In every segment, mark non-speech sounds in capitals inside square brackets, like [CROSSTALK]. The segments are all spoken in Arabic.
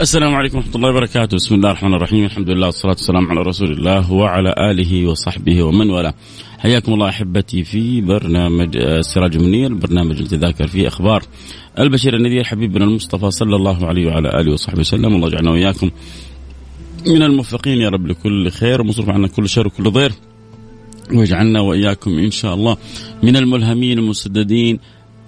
السلام عليكم ورحمة الله وبركاته، بسم الله الرحمن الرحيم، الحمد لله والصلاة والسلام على رسول الله وعلى آله وصحبه ومن والاه. حياكم الله أحبتي في برنامج السراج المنير، برنامج نتذاكر فيه أخبار البشير النذير حبيبنا المصطفى صلى الله عليه وعلى آله وصحبه وسلم، الله يجعلنا وإياكم من الموفقين يا رب لكل خير. ومصرف عنا كل شر وكل ضير. ويجعلنا وإياكم إن شاء الله من الملهمين المسددين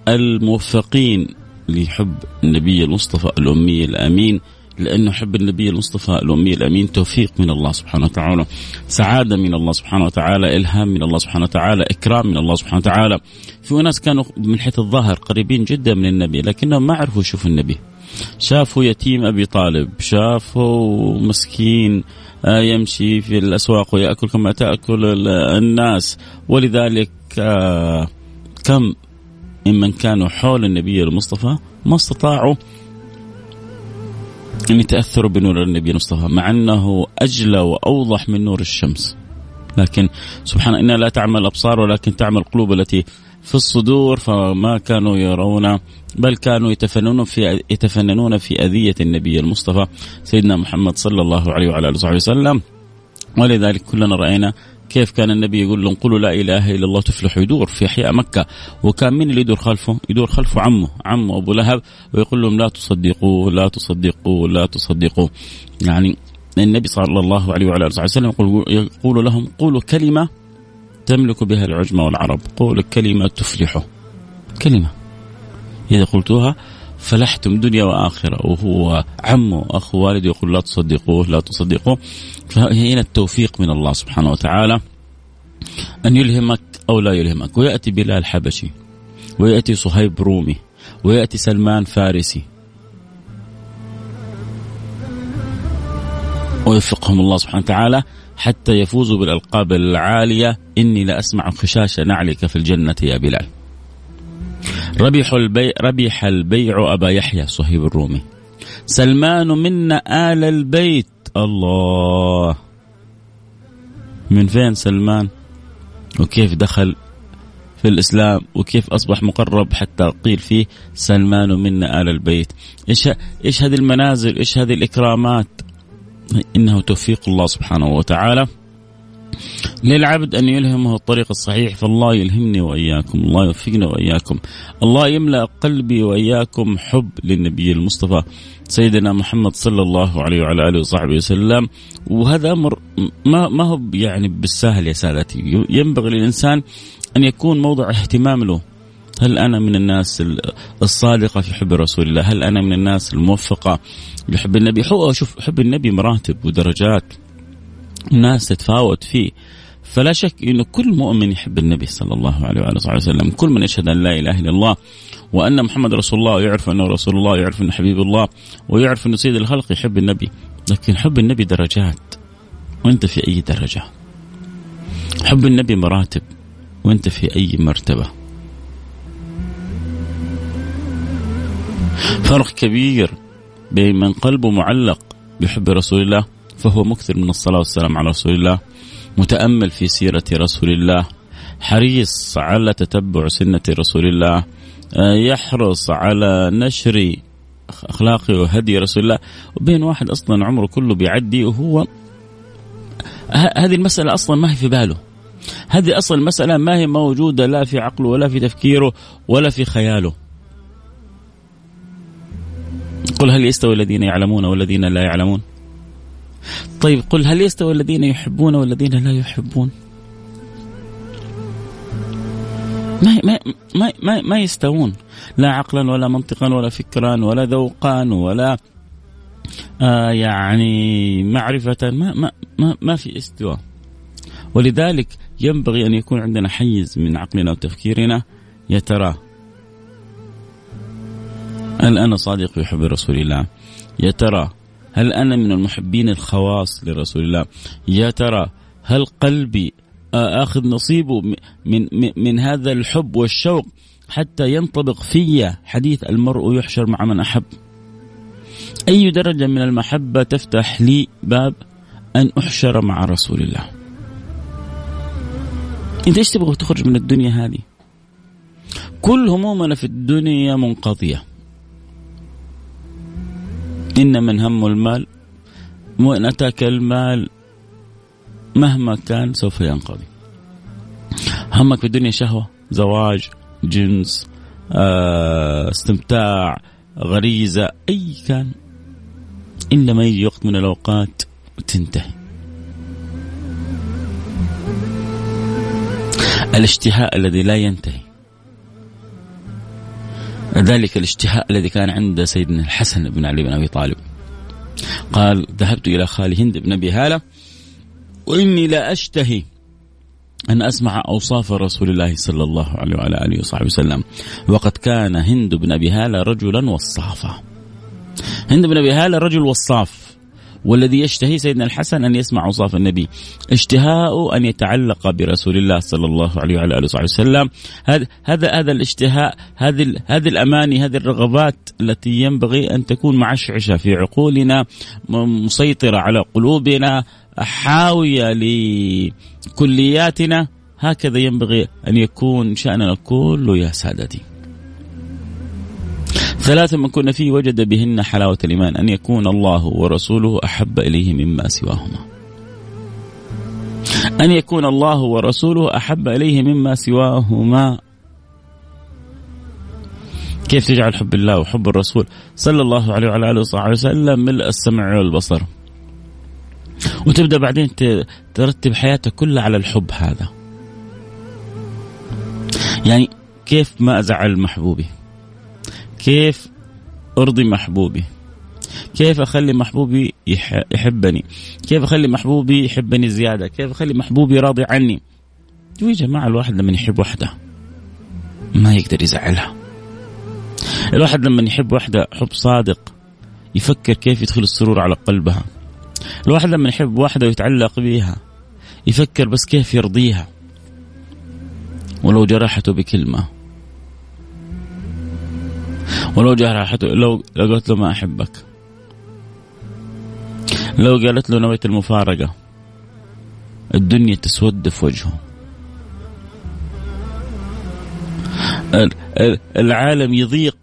الموفقين لحب النبي المصطفى الأمي الأمين. لأنه حب النبي المصطفى الأمي الأمين توفيق من الله سبحانه وتعالى سعادة من الله سبحانه وتعالى إلهام من الله سبحانه وتعالى إكرام من الله سبحانه وتعالى. في ناس كانوا من حيث الظاهر قريبين جدا من النبي لكنهم ما عرفوا يشوفوا النبي. شافوا يتيم أبي طالب شافوا مسكين آه، يمشي في الأسواق ويأكل كما تأكل الناس. ولذلك آه، كم ممن كانوا حول النبي المصطفى ما استطاعوا أن يتأثروا بنور النبي المصطفى مع أنه أجلى وأوضح من نور الشمس. لكن سبحان إنها لا تعمل الأبصار ولكن تعمل القلوب التي في الصدور فما كانوا يرون بل كانوا يتفننون في يتفننون في أذية النبي المصطفى سيدنا محمد صلى الله عليه وعلى آله وصحبه وسلم. ولذلك كلنا رأينا كيف كان النبي يقول لهم قولوا لا إله إلا الله تفلح يدور في أحياء مكة. وكان من اللي يدور خلفه؟ يدور خلفه عمه عمه أبو لهب ويقول لهم لا تصدقوا لا تصدقوا لا تصدقوا. يعني النبي صلى الله عليه وعلى آله وسلم يقول, يقول لهم قولوا كلمة تملك بها العجمه والعرب. قولوا كلمة تفلحوا. كلمة. إذا قلتوها فلحتم دنيا وآخرة. وهو عمه اخو والده يقول لا تصدقوه لا تصدقوه. فهنا التوفيق من الله سبحانه وتعالى. أن يلهمك أو لا يلهمك. ويأتي بلال الحبشي ويأتي صهيب رومي. ويأتي سلمان فارسي. ويوفقهم الله سبحانه وتعالى حتى يفوزوا بالألقاب العالية. إني لأسمع خشاش نعلك في الجنة يا بلال. ربح البيع ربح البيع أبا يحيى صهيب الرومي. سلمان منا آل البيت. الله. من فين سلمان؟ وكيف دخل في الإسلام؟ وكيف أصبح مقرب حتى قيل فيه سلمان منا آل البيت. إيش, إيش هذه المنازل؟ إيش هذه الإكرامات؟ إنه توفيق الله سبحانه وتعالى. للعبد أن يلهمه الطريق الصحيح فالله يلهمني وإياكم الله يوفقنا وإياكم. الله يملأ قلبي وإياكم حب للنبي المصطفى سيدنا محمد صلى الله عليه وعلى آله وصحبه وسلم. وهذا أمر ما, ما هو يعني بالسهل يا سادتي. ينبغي للإنسان أن يكون موضع اهتمام له. هل أنا من الناس الصادقة في حب رسول الله؟ هل أنا من الناس الموفقة لحب النبي؟ شوف حب النبي مراتب ودرجات. ناس تتفاوت فيه. فلا شك إنه كل مؤمن يحب النبي صلى الله عليه وعلى اله وسلم، كل من يشهد أن لا إله إلا الله وأن محمد رسول الله ويعرف أنه رسول الله ويعرف أنه حبيب الله ويعرف أنه سيد الخلق يحب النبي، لكن حب النبي درجات. وأنت في أي درجة؟ حب النبي مراتب. وأنت في أي مرتبة؟ فرق كبير بين من قلبه معلق بحب رسول الله فهو مكثر من الصلاة والسلام على رسول الله متأمل في سيرة رسول الله حريص على تتبع سنة رسول الله آه، يحرص على نشر أخلاقه وهدي رسول الله. وبين واحد أصلا عمره كله بيعدي وهو هذه المسألة أصلا ما هي في باله. هذه أصلا المسألة ما هي موجودة لا في عقله ولا في تفكيره ولا في خياله. قل هل يستوي الذين يعلمون والذين لا يعلمون؟ طيب قل هل يستوي الذين يحبون والذين لا يحبون؟ ما ما ما ما, يستوون. لا عقلا ولا منطقا ولا فكرا ولا ذوقا ولا آه يعني معرفة. ما ما ما, ما في استواء. ولذلك ينبغي أن يكون عندنا حيز من عقلنا وتفكيرنا. ترى هل أنا صادق في حب رسول الله؟ يا ترى هل أنا من المحبين الخواص لرسول الله؟ يا ترى هل قلبي آخذ نصيبه من, من, من هذا الحب والشوق حتى ينطبق في حديث المرء يحشر مع من أحب؟ أي درجة من المحبة تفتح لي باب أن أحشر مع رسول الله؟ أنت إيش تبغى تخرج من الدنيا هذه؟ كل همومنا في الدنيا منقضية. إن من هم المال وإن أتاك المال مهما كان سوف ينقضي. همك في الدنيا شهوة زواج جنس آه، استمتاع غريزة أي كان. إنما يجي وقت من الأوقات تنتهي. الاشتهاء الذي لا ينتهي. ذلك الاشتهاء الذي كان عند سيدنا الحسن بن علي بن أبي طالب. قال ذهبت إلى خالي هند بن أبي هالة وإني لا أشتهي أن أسمع أوصاف رسول الله صلى الله عليه وعلى آله وصحبه وسلم. وقد كان هند بن أبي هالة رجلا وصافا. هند بن أبي هالة رجل وصاف. والذي يشتهي سيدنا الحسن أن يسمع أوصاف النبي. اشتهاء أن يتعلق برسول الله صلى الله عليه وعلى آله وصحبه وسلم. هذا هذا الاشتهاء هذه هذه الأماني هذه الرغبات التي ينبغي أن تكون معشعشة في عقولنا مسيطرة على قلوبنا حاوية لكلياتنا. هكذا ينبغي أن يكون شأننا كله يا سادتي. ثلاث من كنا فيه وجد بهن حلاوة الإيمان أن يكون الله ورسوله أحب إليه مما سواهما. أن يكون الله ورسوله أحب إليه مما سواهما. كيف تجعل حب الله وحب الرسول؟ صلى الله عليه وعلى آله وصحبه وسلم ملء السمع والبصر. وتبدأ بعدين ترتب حياتك كلها على الحب هذا. يعني كيف ما أزعل محبوبي؟ كيف أرضي محبوبي؟ كيف أخلي محبوبي يحبني؟ كيف أخلي محبوبي يحبني زيادة؟ كيف أخلي محبوبي راضي عني؟ يا جماعة الواحد لما يحب وحده ما يقدر يزعلها. الواحد لما يحب وحده حب صادق يفكر كيف يدخل السرور على قلبها. الواحد لما يحب واحدة ويتعلق بها يفكر بس كيف يرضيها. ولو جرحته بكلمة. ولو جرحته لو لو قلت له ما أحبك. لو قالت له نويت المفارقة. الدنيا تسود في وجهه العالم يضيق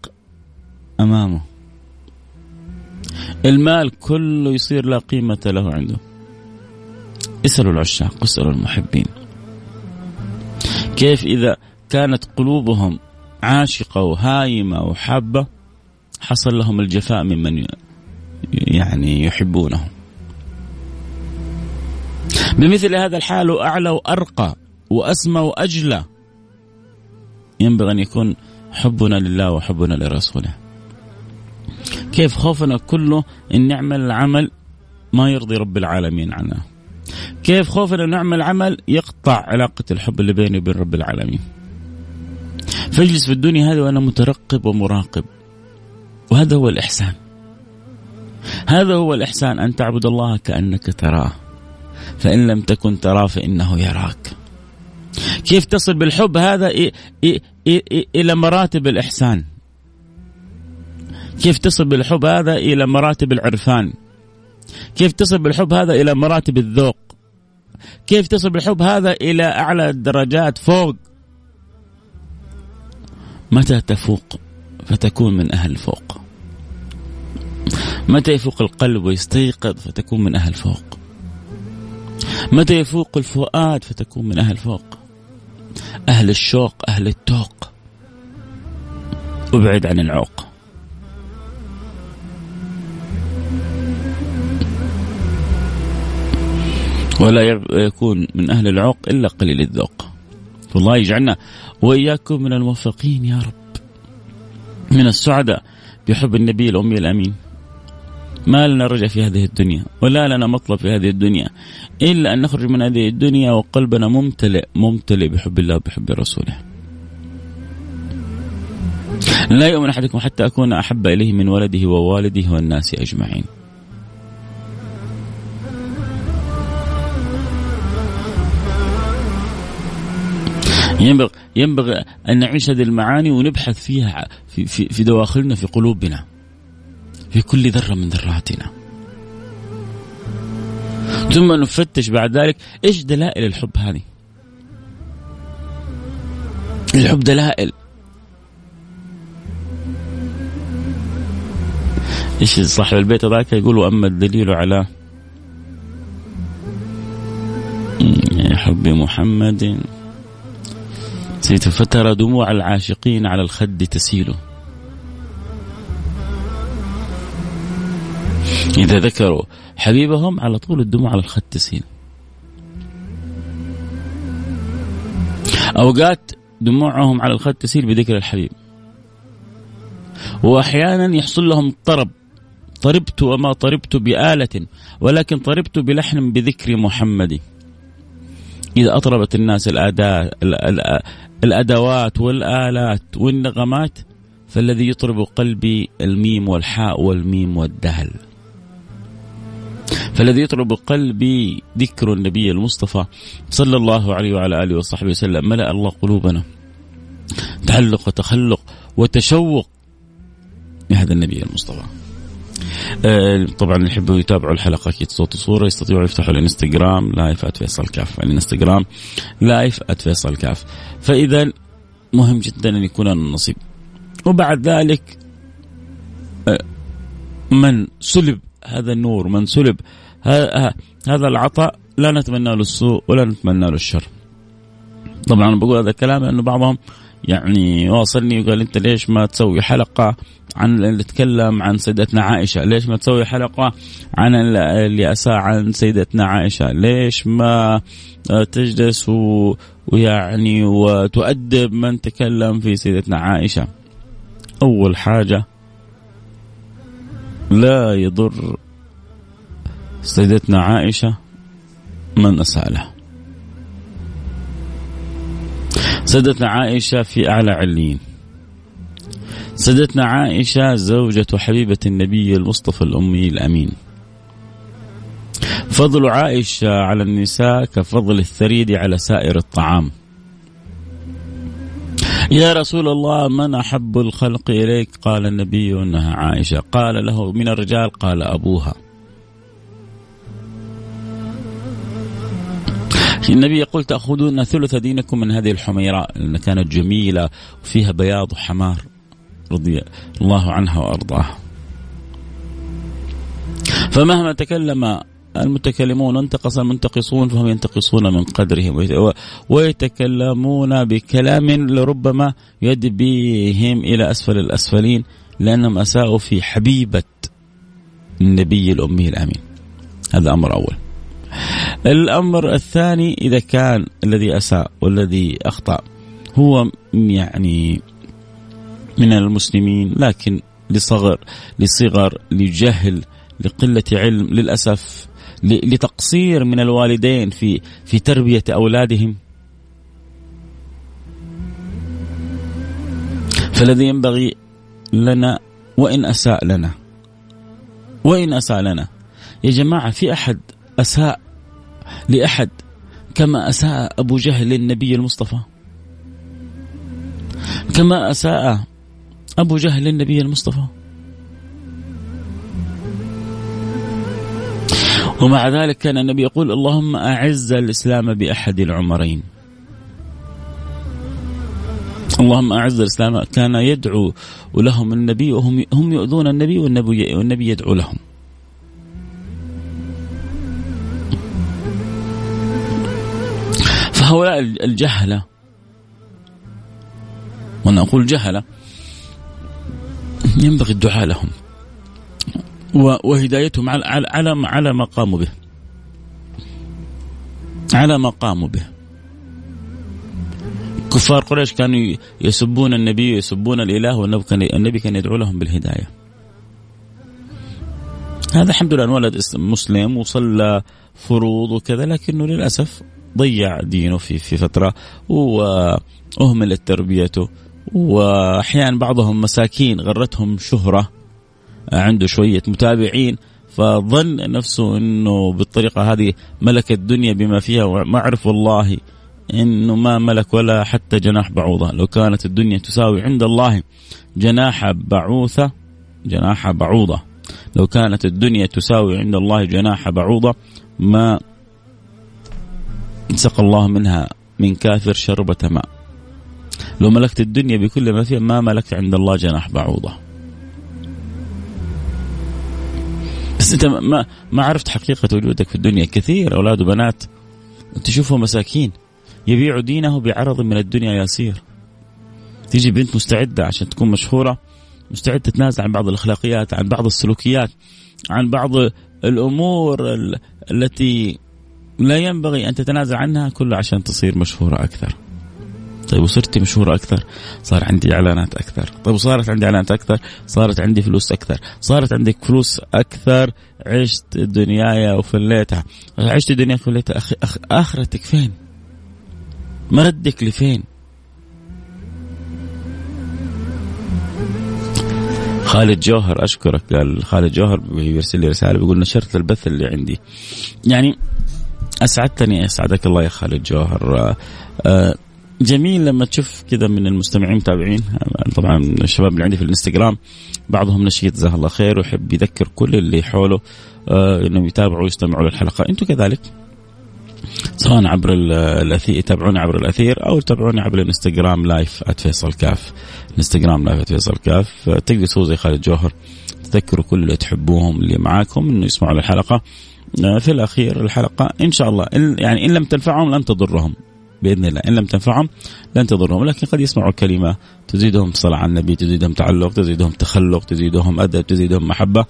أمامه. المال كله يصير لا قيمة له عنده. اسألوا العشاق اسألوا المحبين. كيف إذا كانت قلوبهم عاشقة وهايمة وحابة حصل لهم الجفاء ممن يعني يحبونه. بمثل هذا الحال أعلى وأرقى وأسمى وأجلى ينبغي أن يكون حبنا لله وحبنا لرسوله. كيف خوفنا كله إن نعمل عمل ما يرضي رب العالمين عنا. كيف خوفنا نعمل عمل يقطع علاقة الحب اللي بيني وبين رب العالمين. فاجلس في الدنيا هذه وأنا مترقب ومراقب. وهذا هو الإحسان. هذا هو الإحسان أن تعبد الله كأنك تراه. فإن لم تكن تراه فإنه يراك. كيف تصل بالحب؟ هذا إلى مراتب الإحسان. كيف تصل بالحب؟ هذا إلى مراتب العرفان. كيف تصل بالحب؟ هذا إلى مراتب الذوق. كيف تصل بالحب؟ هذا إلى أعلى الدرجات فوق. متى تفوق فتكون من أهل فوق متى يفوق القلب ويستيقظ فتكون من أهل فوق متى يفوق الفؤاد فتكون من أهل فوق أهل الشوق أهل التوق. أبعد عن العوق. ولا يكون من أهل العوق إلا قليل الذوق. والله يجعلنا وإياكم من الموفقين يا رب. من السعداء بحب النبي الأمي الأمين. ما لنا رجع في هذه الدنيا ولا لنا مطلب في هذه الدنيا إلا أن نخرج من هذه الدنيا وقلبنا ممتلئ ممتلئ بحب الله وبحب رسوله. لا يؤمن أحدكم حتى أكون أحب إليه من ولده ووالده والناس أجمعين. ينبغي ينبغي أن نعيش هذه المعاني ونبحث فيها في في, في دواخلنا في قلوبنا في كل ذرة من ذراتنا ثم نفتش بعد ذلك إيش دلائل الحب هذه؟ الحب دلائل إيش صاحب البيت ذاك يقول وأما الدليل على حب محمد فترى دموع العاشقين على الخد تسيل. إذا ذكروا حبيبهم على طول الدموع على الخد تسيل. أوقات دموعهم على الخد تسيل بذكر الحبيب. وأحيانا يحصل لهم طرب. طربت وما طربت بآلة ولكن طربت بلحن بذكر محمد. إذا أطربت الناس الأداة الأدوات والآلات والنغمات فالذي يطرب قلبي الميم والحاء والميم والدهل. فالذي يطرب قلبي ذكر النبي المصطفى صلى الله عليه وعلى آله وصحبه وسلم ملأ الله قلوبنا. تعلق وتخلق وتشوق لهذا النبي المصطفى. طبعا اللي يحبوا يتابعوا الحلقة أكيد صوت وصورة يستطيعوا يفتحوا الانستغرام live @فيصل كاف الانستغرام live @فيصل كاف فإذا مهم جدا أن يكون لنا نصيب وبعد ذلك آه، من سلب هذا النور من سلب هذا العطاء لا نتمنى له السوء ولا نتمنى له الشر. طبعا بقول هذا الكلام لأنه بعضهم يعني واصلني وقال أنت ليش ما تسوي حلقة عن اللي تكلم عن سيدتنا عائشة، ليش ما تسوي حلقة عن اللي أساء عن سيدتنا عائشة، ليش ما تجلس و... ويعني وتؤدب من تكلم في سيدتنا عائشة. أول حاجة لا يضر سيدتنا عائشة من أساء لها. سيدتنا عائشة في أعلى عليين. سيدتنا عائشة زوجة حبيبة النبي المصطفى الأمي الأمين. فضل عائشة على النساء كفضل الثريد على سائر الطعام. يا رسول الله من أحب الخلق إليك؟ قال النبي إنها عائشة. قال له من الرجال؟ قال أبوها. النبي يقول تأخذون ثلث دينكم من هذه الحميراء لأنها كانت جميلة وفيها بياض وحمار رضي الله عنها وأرضاها. فمهما تكلم المتكلمون وانتقص المنتقصون فهم ينتقصون من قدرهم. ويتكلمون بكلام لربما يؤدي بهم إلى أسفل الأسفلين لأنهم أساءوا في حبيبة النبي الأمي الأمين. هذا أمر أول. الأمر الثاني إذا كان الذي أساء والذي أخطأ هو يعني من المسلمين لكن لصغر لصغر لجهل لقلة علم للأسف لتقصير من الوالدين في في تربية أولادهم. فالذي ينبغي لنا وإن أساء لنا وإن أساء لنا. يا جماعة في أحد أساء لأحد كما أساء أبو جهل للنبي المصطفى. كما أساء أبو جهل للنبي المصطفى. ومع ذلك كان النبي يقول اللهم أعز الإسلام بأحد العمرين. اللهم أعز الإسلام. كان يدعو لهم النبي وهم هم يؤذون النبي والنبي, والنبي يدعو لهم. فهؤلاء الجهلة. وأنا أقول جهلة. ينبغي الدعاء لهم. وهدايتهم على على على ما قاموا به. على ما قاموا به. كفار قريش كانوا يسبون النبي ويسبون الإله والنبي كان يدعو لهم بالهداية. هذا الحمد لله انولد مسلم وصلى فروض وكذا لكنه للأسف ضيع دينه في في فترة وأهملت تربيته وأحيانا بعضهم مساكين غرتهم شهرة عنده شوية متابعين فظن نفسه إنه بالطريقة هذه ملك الدنيا بما فيها وما عرف والله إنه ما ملك ولا حتى جناح بعوضة. لو كانت الدنيا تساوي عند الله جناح بعوثة جناح بعوضة. لو كانت الدنيا تساوي عند الله جناح بعوضة ما سقى الله منها من كافر شربة ماء لو ملكت الدنيا بكل ما فيها ما ملكت عند الله جناح بعوضة. بس انت ما ما عرفت حقيقة وجودك في الدنيا. كثير أولاد وبنات تشوفهم مساكين. يبيع دينه بعرض من الدنيا يسير. تيجي بنت مستعدة عشان تكون مشهورة مستعدة تتنازل عن بعض الأخلاقيات عن بعض السلوكيات عن بعض الأمور التي لا ينبغي أن تتنازل عنها كلها عشان تصير مشهورة أكثر. طيب وصرت مشهورة أكثر؟ صار عندي إعلانات أكثر. طيب وصارت عندي إعلانات أكثر؟ صارت عندي فلوس أكثر. صارت عندك فلوس أكثر؟ عشت دنياي وفليتها. عشت دنياك وفليتها. أخ... أخ... آخرتك فين؟ مردك لفين؟ خالد جوهر أشكرك. قال خالد جوهر بيرسل لي رسالة بيقول نشرت البث اللي عندي. يعني أسعدتني أسعدك الله يا خالد جوهر. آه، آه، جميل لما تشوف كذا من المستمعين متابعين. طبعا الشباب اللي عندي في الإنستغرام بعضهم نشيط جزاه الله خير ويحب يذكر كل اللي حوله آه، إنهم يتابعوا ويستمعوا للحلقة. أنتم كذلك سواء عبر الأثير يتابعوني عبر الأثير أو يتابعوني عبر الإنستغرام live @فيصل كاف إنستغرام live @فيصل كاف تقدر تسوي زي خالد جوهر تذكروا كل اللي تحبوهم اللي معاكم إنه يسمعوا الحلقة في الأخير الحلقة. إن شاء الله. يعني إن لم تنفعهم لن تضرهم. بإذن الله. إن لم تنفعهم لن تضرهم. لكن قد يسمعوا كلمه تزيدهم صلاة على النبي تزيدهم تعلق تزيدهم تخلق تزيدهم أدب تزيدهم محبة.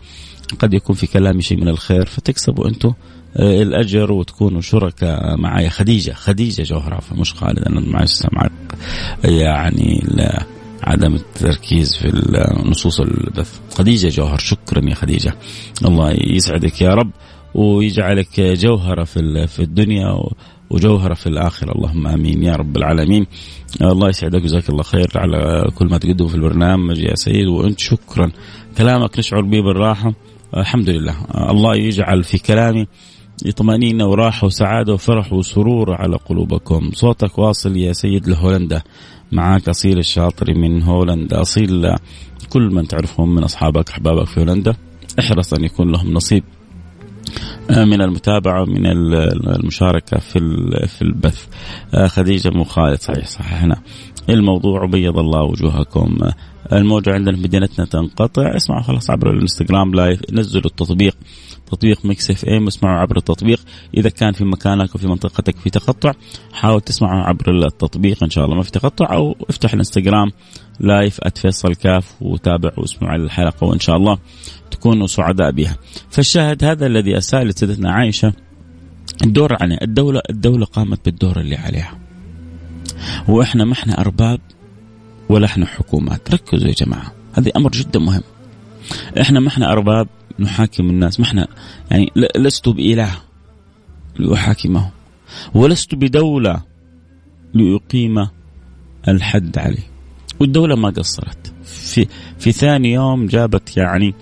قد يكون في كلامي شيء من الخير. فتكسبوا أنتم آه، الأجر وتكونوا شركاء معي خديجة خديجة جوهر مش خالد أنا معي يعني عدم التركيز في نصوص البث. خديجة جوهر شكرا يا خديجة. الله يسعدك يا رب. ويجعلك جوهرة في في الدنيا وجوهرة في الآخرة. اللهم آمين. يا رب العالمين. الله يسعدك. جزاك الله خير على كل ما تقدمه في البرنامج يا سيد. وأنت شكرا. كلامك نشعر به بالراحة. الحمد لله. الله يجعل في كلامي طمأنينة وراحة وسعادة وفرح وسرور على قلوبكم. صوتك واصل يا سيد لهولندا. معك أصيل الشاطري من هولندا. أصيل كل من تعرفهم من أصحابك أحبابك في هولندا. احرص أن يكون لهم نصيب. من المتابعة من المشاركة في في البث. آه، خديجة مو خالد صحيح صححنا الموضوع بيض الله وجوهكم. الموجة عندنا في مدينتنا تنقطع. اسمعوا خلاص عبر الانستغرام live نزلوا التطبيق تطبيق Mix FM. اسمعوا عبر التطبيق. إذا كان في مكانك وفي منطقتك في تقطع حاول تسمعوا عبر التطبيق إن شاء الله. ما في تقطع أو افتح الانستغرام لايف @فيصل كاف وتابع واسمعوا الحلقة وإن شاء الله تكونوا سعداء بها. فالشاهد هذا الذي اسال سيدتنا عائشة الدور عليه الدولة الدولة قامت بالدور اللي عليها. وإحنا ما إحنا أرباب ولا إحنا حكومات، ركزوا يا جماعة، هذه أمر جدا مهم. إحنا ما إحنا أرباب نحاكم الناس ما إحنا يعني لست بإله لأحاكمهم ولست بدولة لأقيم الحد عليه والدولة ما قصرت. في في ثاني يوم جابت يعني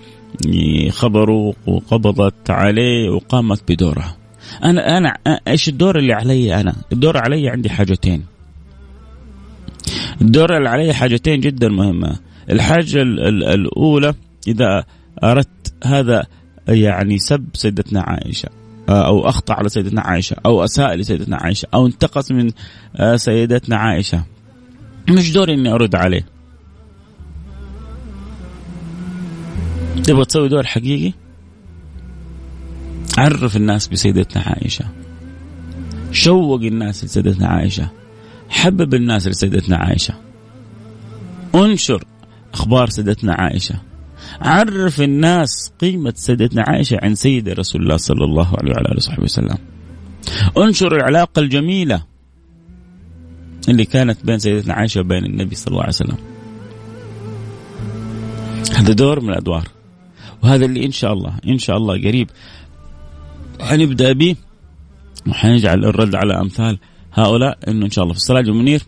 خبره وقبضت عليه وقامت بدورها. أنا أنا إيش الدور اللي علي أنا؟ الدور علي عندي حاجتين. الدور اللي علي حاجتين جدا مهمة. الحاجة الأولى إذا أردت هذا يعني سب سيدتنا عائشة أو أخطأ على سيدتنا عائشة أو أساء لسيدتنا عائشة أو انتقص من سيدتنا عائشة. مش دوري إني أرد عليه. تبغى تسوي دور حقيقي؟ عرف الناس بسيدتنا عائشة. شوق الناس لسيدتنا عائشة. حبب الناس لسيدتنا عائشة. انشر أخبار سيدتنا عائشة. عرف الناس قيمة سيدتنا عائشة عند سيد رسول الله صلى الله عليه وعلى آله وصحبه وسلم. انشر العلاقة الجميلة. اللي كانت بين سيدتنا عائشة وبين النبي صلى الله عليه وسلم. هذا دور من الأدوار. وهذا اللي إن شاء الله إن شاء الله قريب حنبدأ به وحنجعل الرد على أمثال هؤلاء إنه إن شاء الله في السراج المنير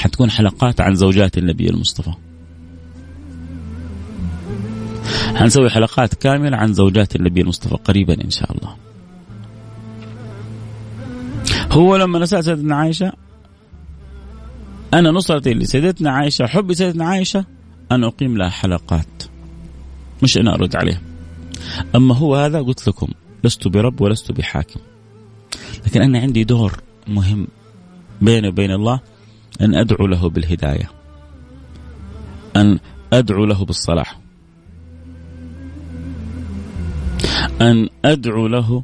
حتكون حلقات عن زوجات النبي المصطفى. حنسوي حلقات كاملة عن زوجات النبي المصطفى قريبا إن شاء الله. هو لما نسأل سيدتنا عائشة أنا نصرتي لسيدتنا عائشة حبي سيدتنا عائشة أنا أقيم لها حلقات. مش أنا أرد عليها. أما هو هذا قلت لكم لست برب ولست بحاكم. لكن أنا عندي دور مهم بيني وبين الله أن أدعو له بالهداية. أن أدعو له بالصلاح. أن أدعو له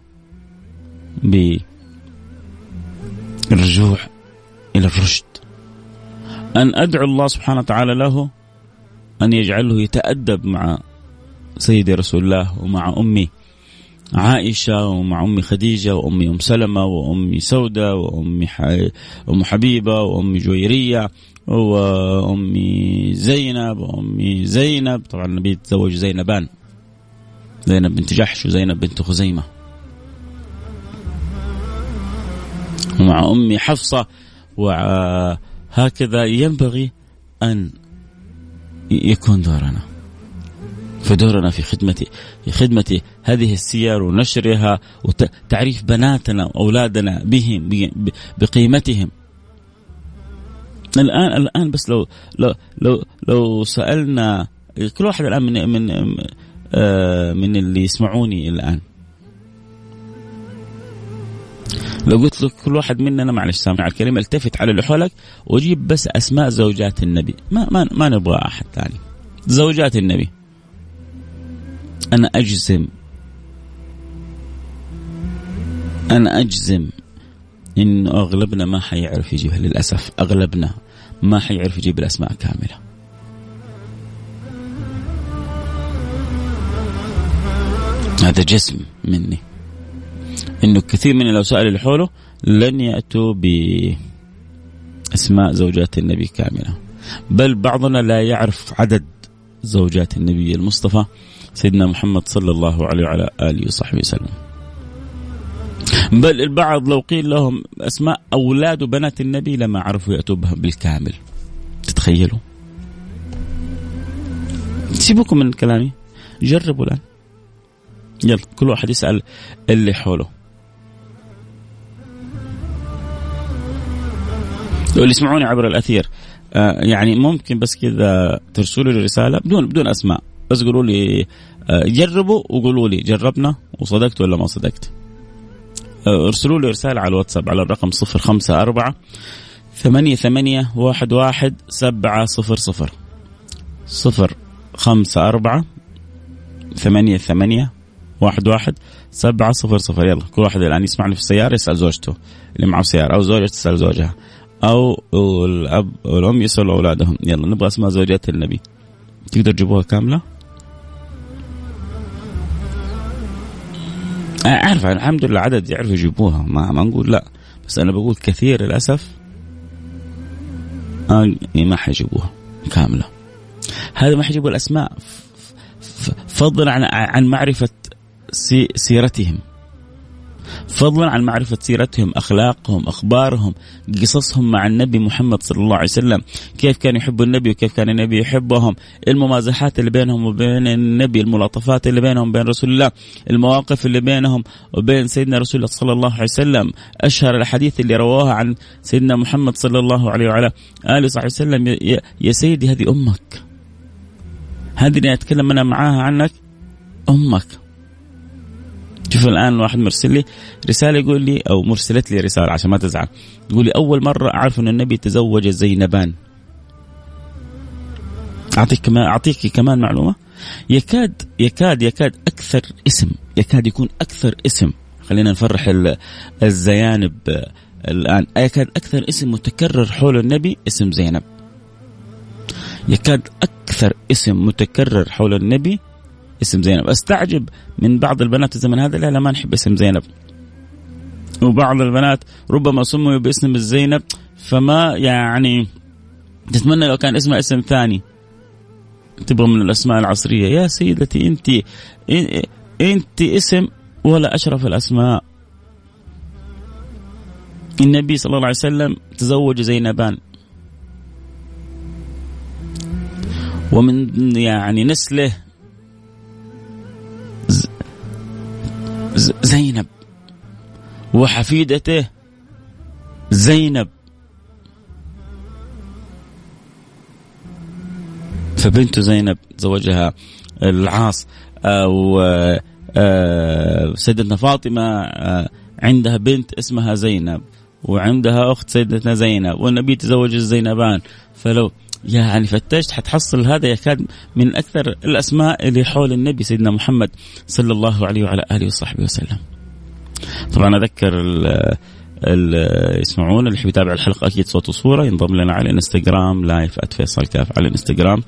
بالرجوع إلى الرشد. أن أدعو الله سبحانه وتعالى له أن يجعله يتأدب مع سيدي رسول الله ومع أمي عائشة ومع أمي خديجة وأمي أم سلمة وأمي سودة وأمي أم حبيبة وأمي جويرية وأمي زينب وأمي زينب. طبعا النبي تزوج زينبان. زينب بنت جحش وزينب بنت خزيمة. ومع أمي حفصة وهكذا ينبغي أن يكون دورنا. فدورنا في خدمة في خدمة هذه السير ونشرها وتعريف بناتنا وأولادنا بهم بقيمتهم. الآن الآن بس لو لو لو, لو سألنا كل واحد الآن من من آه، من اللي يسمعوني الآن. لو قلت لك كل واحد مننا معلش سامع الكلمة التفت على اللي حولك وجيب بس أسماء زوجات النبي. ما ما, ما نبغى أحد ثاني. زوجات النبي. أنا أجزم. أنا أجزم إنه أغلبنا ما حيعرف يجيبها للأسف أغلبنا ما حيعرف يجيب الأسماء كاملة. هذا جسم مني. إنه كثير من لو سأل اللي حوله لن يأتوا بأسماء زوجات النبي كاملة. بل بعضنا لا يعرف عدد زوجات النبي المصطفى سيدنا محمد صلى الله عليه وعلى آله وصحبه وسلم. بل البعض لو قيل لهم أسماء أولاد وبنات النبي لما عرفوا يأتوا بها بالكامل. تتخيلوا؟ سيبوكم من كلامي. جربوا الآن. يلا كل واحد يسأل اللي حوله. اللي يسمعوني عبر الأثير آه يعني ممكن بس كذا ترسلوا لي رسالة بدون بدون أسماء. بس قولوا لي آه جربوا وقولوا لي جربنا وصدقت ولا ما صدقت. آه ارسلوا لي رسالة على الواتساب على الرقم صفر خمسة أربعة ثمانية ثمانية واحد واحد سبعة صفر صفر. صفر خمسة أربعة ثمانية ثمانية واحد واحد سبعة صفر صفر. يلا كل واحد الآن يسمعني في السيارة يسأل زوجته اللي معه سيارة أو زوجة تسأل زوجها أو الأب والأم يسألوا أولادهم. يلا نبغى أسماء زوجات النبي. تقدر تجيبوها كاملة؟ أعرف الحمد لله عدد يعرفوا يجيبوها. ما, ما نقول لا بس أنا بقول كثير للأسف. آه ما حيجيبوها كاملة. هذا ما حيجيبوا الأسماء. فضلا عن عن معرفة سيرتهم. فضلا عن معرفة سيرتهم أخلاقهم أخبارهم قصصهم مع النبي محمد صلى الله عليه وسلم. كيف كانوا يحبوا النبي وكيف كان النبي يحبهم. الممازحات اللي بينهم وبين النبي الملاطفات اللي بينهم وبين رسول الله المواقف اللي بينهم وبين سيدنا رسول الله صلى الله عليه وسلم. أشهر الأحاديث اللي رواها عن سيدنا محمد صلى الله عليه وعلى آله وصحبه وسلم يا سيدي هذه أمك. هذه اللي أتكلم أنا معاها عنك أمك. شوف الآن واحد مرسل لي رسالة يقول لي أو مرسلت لي رسالة عشان ما تزعل. يقول لي أول مرة أعرف إن النبي تزوج زينبان. أعطيك كمان أعطيك كمان معلومة. يكاد يكاد يكاد أكثر اسم. يكاد يكون أكثر اسم. خلينا نفرح الزيانب الآن. يكاد أكثر اسم متكرر حول النبي اسم زينب. يكاد أكثر اسم متكرر حول النبي اسم زينب. أستعجب من بعض البنات الزمن هذا. لا لا ما نحب اسم زينب. وبعض البنات ربما سموا باسم الزينب فما يعني تتمنى لو كان اسمها اسم ثاني. تبغى من الأسماء العصرية. يا سيدتي أنت أنت اسم ولا أشرف الأسماء. النبي صلى الله عليه وسلم تزوج زينبان. ومن يعني نسله زينب. وحفيدته زينب. فبنته زينب زوجها العاص أو آه، سيدتنا فاطمة آه، عندها بنت اسمها زينب وعندها أخت سيدتنا زينب والنبي تزوج الزينبان. فلو يعني فتشت حتحصل هذا يكاد من أكثر الأسماء اللي حول النبي سيدنا محمد صلى الله عليه وعلى آله وصحبه وسلم. طبعا أذكر اللي يسمعون اللي يتابع الحلقة أكيد صوت وصورة ينضم لنا على الانستغرام live @فيصل كاف على الانستغرام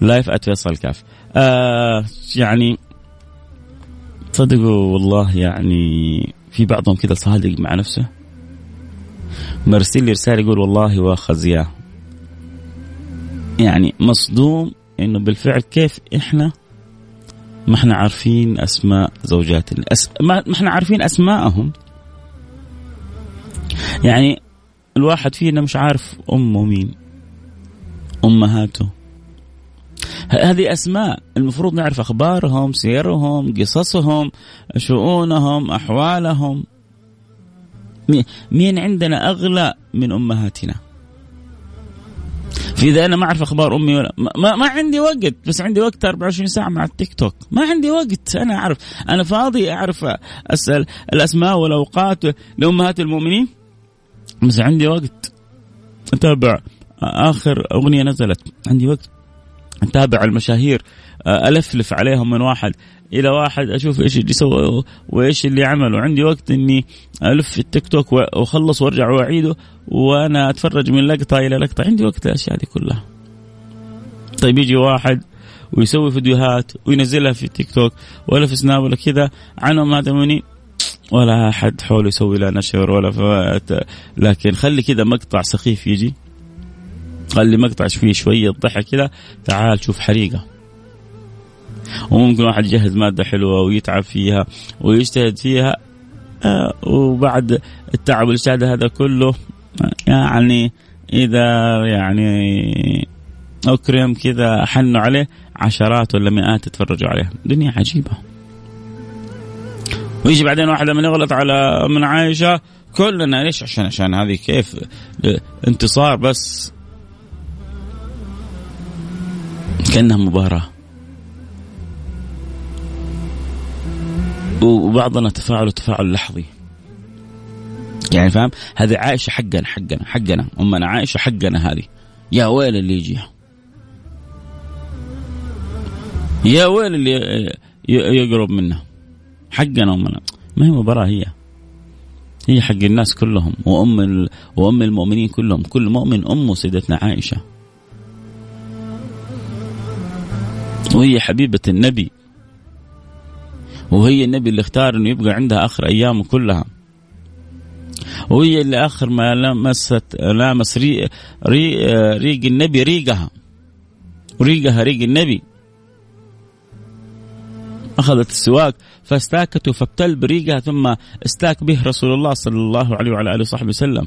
live @فيصل كاف. آه يعني صدقوا والله يعني في بعضهم كذا صادق مع نفسه. مرسل لي رسالة يقول والله واخذ يعني مصدوم إنه بالفعل كيف إحنا ما إحنا عارفين أسماء زوجاتنا أس... ما إحنا عارفين أسماءهم. يعني الواحد فينا مش عارف أمه مين أمهاته. هذه أسماء المفروض نعرف أخبارهم سيرهم قصصهم شؤونهم أحوالهم. مين عندنا أغلى من أمهاتنا؟ في إذا أنا ما أعرف أخبار أمي ولا ما, ما عندي وقت بس عندي وقت 24 ساعة مع التيك توك. ما عندي وقت أنا أعرف. أنا فاضي أعرف أسأل الأسماء والأوقات لأمهات المؤمنين بس عندي وقت. أتابع آخر أغنية نزلت عندي وقت. أتابع المشاهير ألفلف عليهم من واحد. إلى واحد أشوف إيش اللي سوى وإيش اللي عمل وعندي وقت إني ألف في التيك توك وأخلص وأرجع وأعيده وأنا أتفرج من لقطة إلى لقطة. عندي وقت الاشياء دي كلها. طيب يجي واحد ويسوي فيديوهات وينزلها في التيك توك ولا في سناب ولا كذا. عنهم هذا مني. ولا أحد حوله يسوي له نشر ولا فات لكن خلي كذا مقطع سخيف يجي. خلي مقطع فيه شوية ضحك كذا. تعال شوف حريقة. وممكن واحد يجهز مادة حلوة ويتعب فيها ويجتهد فيها آه وبعد التعب والإجتهاد هذا كله يعني إذا يعني أكرم كذا حنوا عليه عشرات ولا مئات يتفرجوا عليه دنيا عجيبة. ويجي بعدين واحد لما يغلط على من عائشه كلنا ليش عشان عشان هذه كيف؟ انتصار بس. كأنها مباراة. وبعضنا تفاعل تفاعل لحظي. يعني فاهم؟ هذه عائشة حقنا حقنا حقنا. أمنا عائشة حقنا هذه. يا ويل اللي يجيها يا ويل اللي يقرب منها حقنا أمنا. ما هي مباراة هي؟ هي حق الناس كلهم وأم. وأم المؤمنين كلهم. كل مؤمن أمه سيدتنا عائشة. وهي حبيبة النبي. وهي النبي اللي اختار إنه يبقى عندها آخر ايامه كلها. وهي اللي آخر ما لمست لامس ري ري ريق النبي ريقها. وريقها ريق النبي. أخذت السواك فاستاكته فابتل بريقها ثم استاك به رسول الله صلى الله عليه وعلى آله وصحبه وسلم.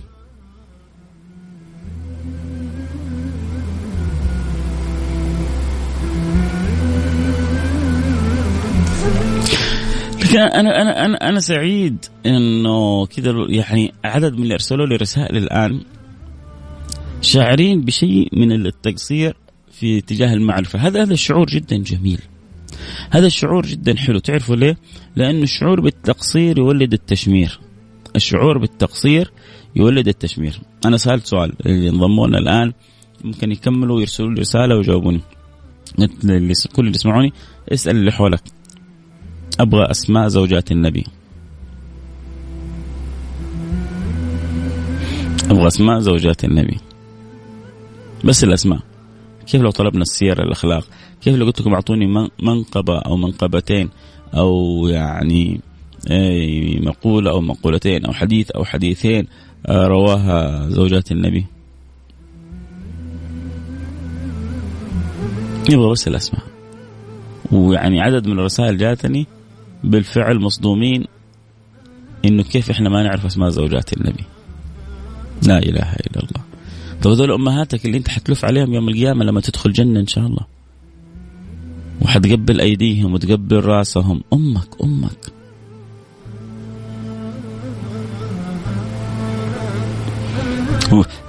أنا أنا أنا أنا سعيد إنه كذا يعني عدد من اللي أرسلوا لي رسائل الآن شاعرين بشيء من التقصير في اتجاه المعرفة، هذا هذا الشعور جدا جميل. هذا الشعور جدا حلو. تعرفوا ليه؟ لأنه الشعور بالتقصير يولد التشمير. الشعور بالتقصير يولد التشمير. أنا سألت سؤال اللي انضمونا الآن. ممكن يكملوا ويرسلوا لي رسالة ويجاوبوني. كل اللي يسمعوني اسأل اللي حولك. أبغى أسماء زوجات النبي. أبغى أسماء زوجات النبي. بس الأسماء. كيف لو طلبنا السير الأخلاق؟ كيف لو قلت لكم أعطوني منقبة أو منقبتين أو يعني مقولة أو مقولتين أو حديث أو حديثين آه، رواها زوجات النبي. يبغى بس الأسماء. ويعني عدد من الرسائل جاتني. بالفعل مصدومين إنه كيف إحنا ما نعرف أسماء زوجات النبي؟ لا إله إلا الله. طب هذول أمهاتك اللي أنت حتلف عليهم يوم القيامة لما تدخل جنة إن شاء الله. وحتقبل أيديهم وتقبل رأسهم. أمك أمك.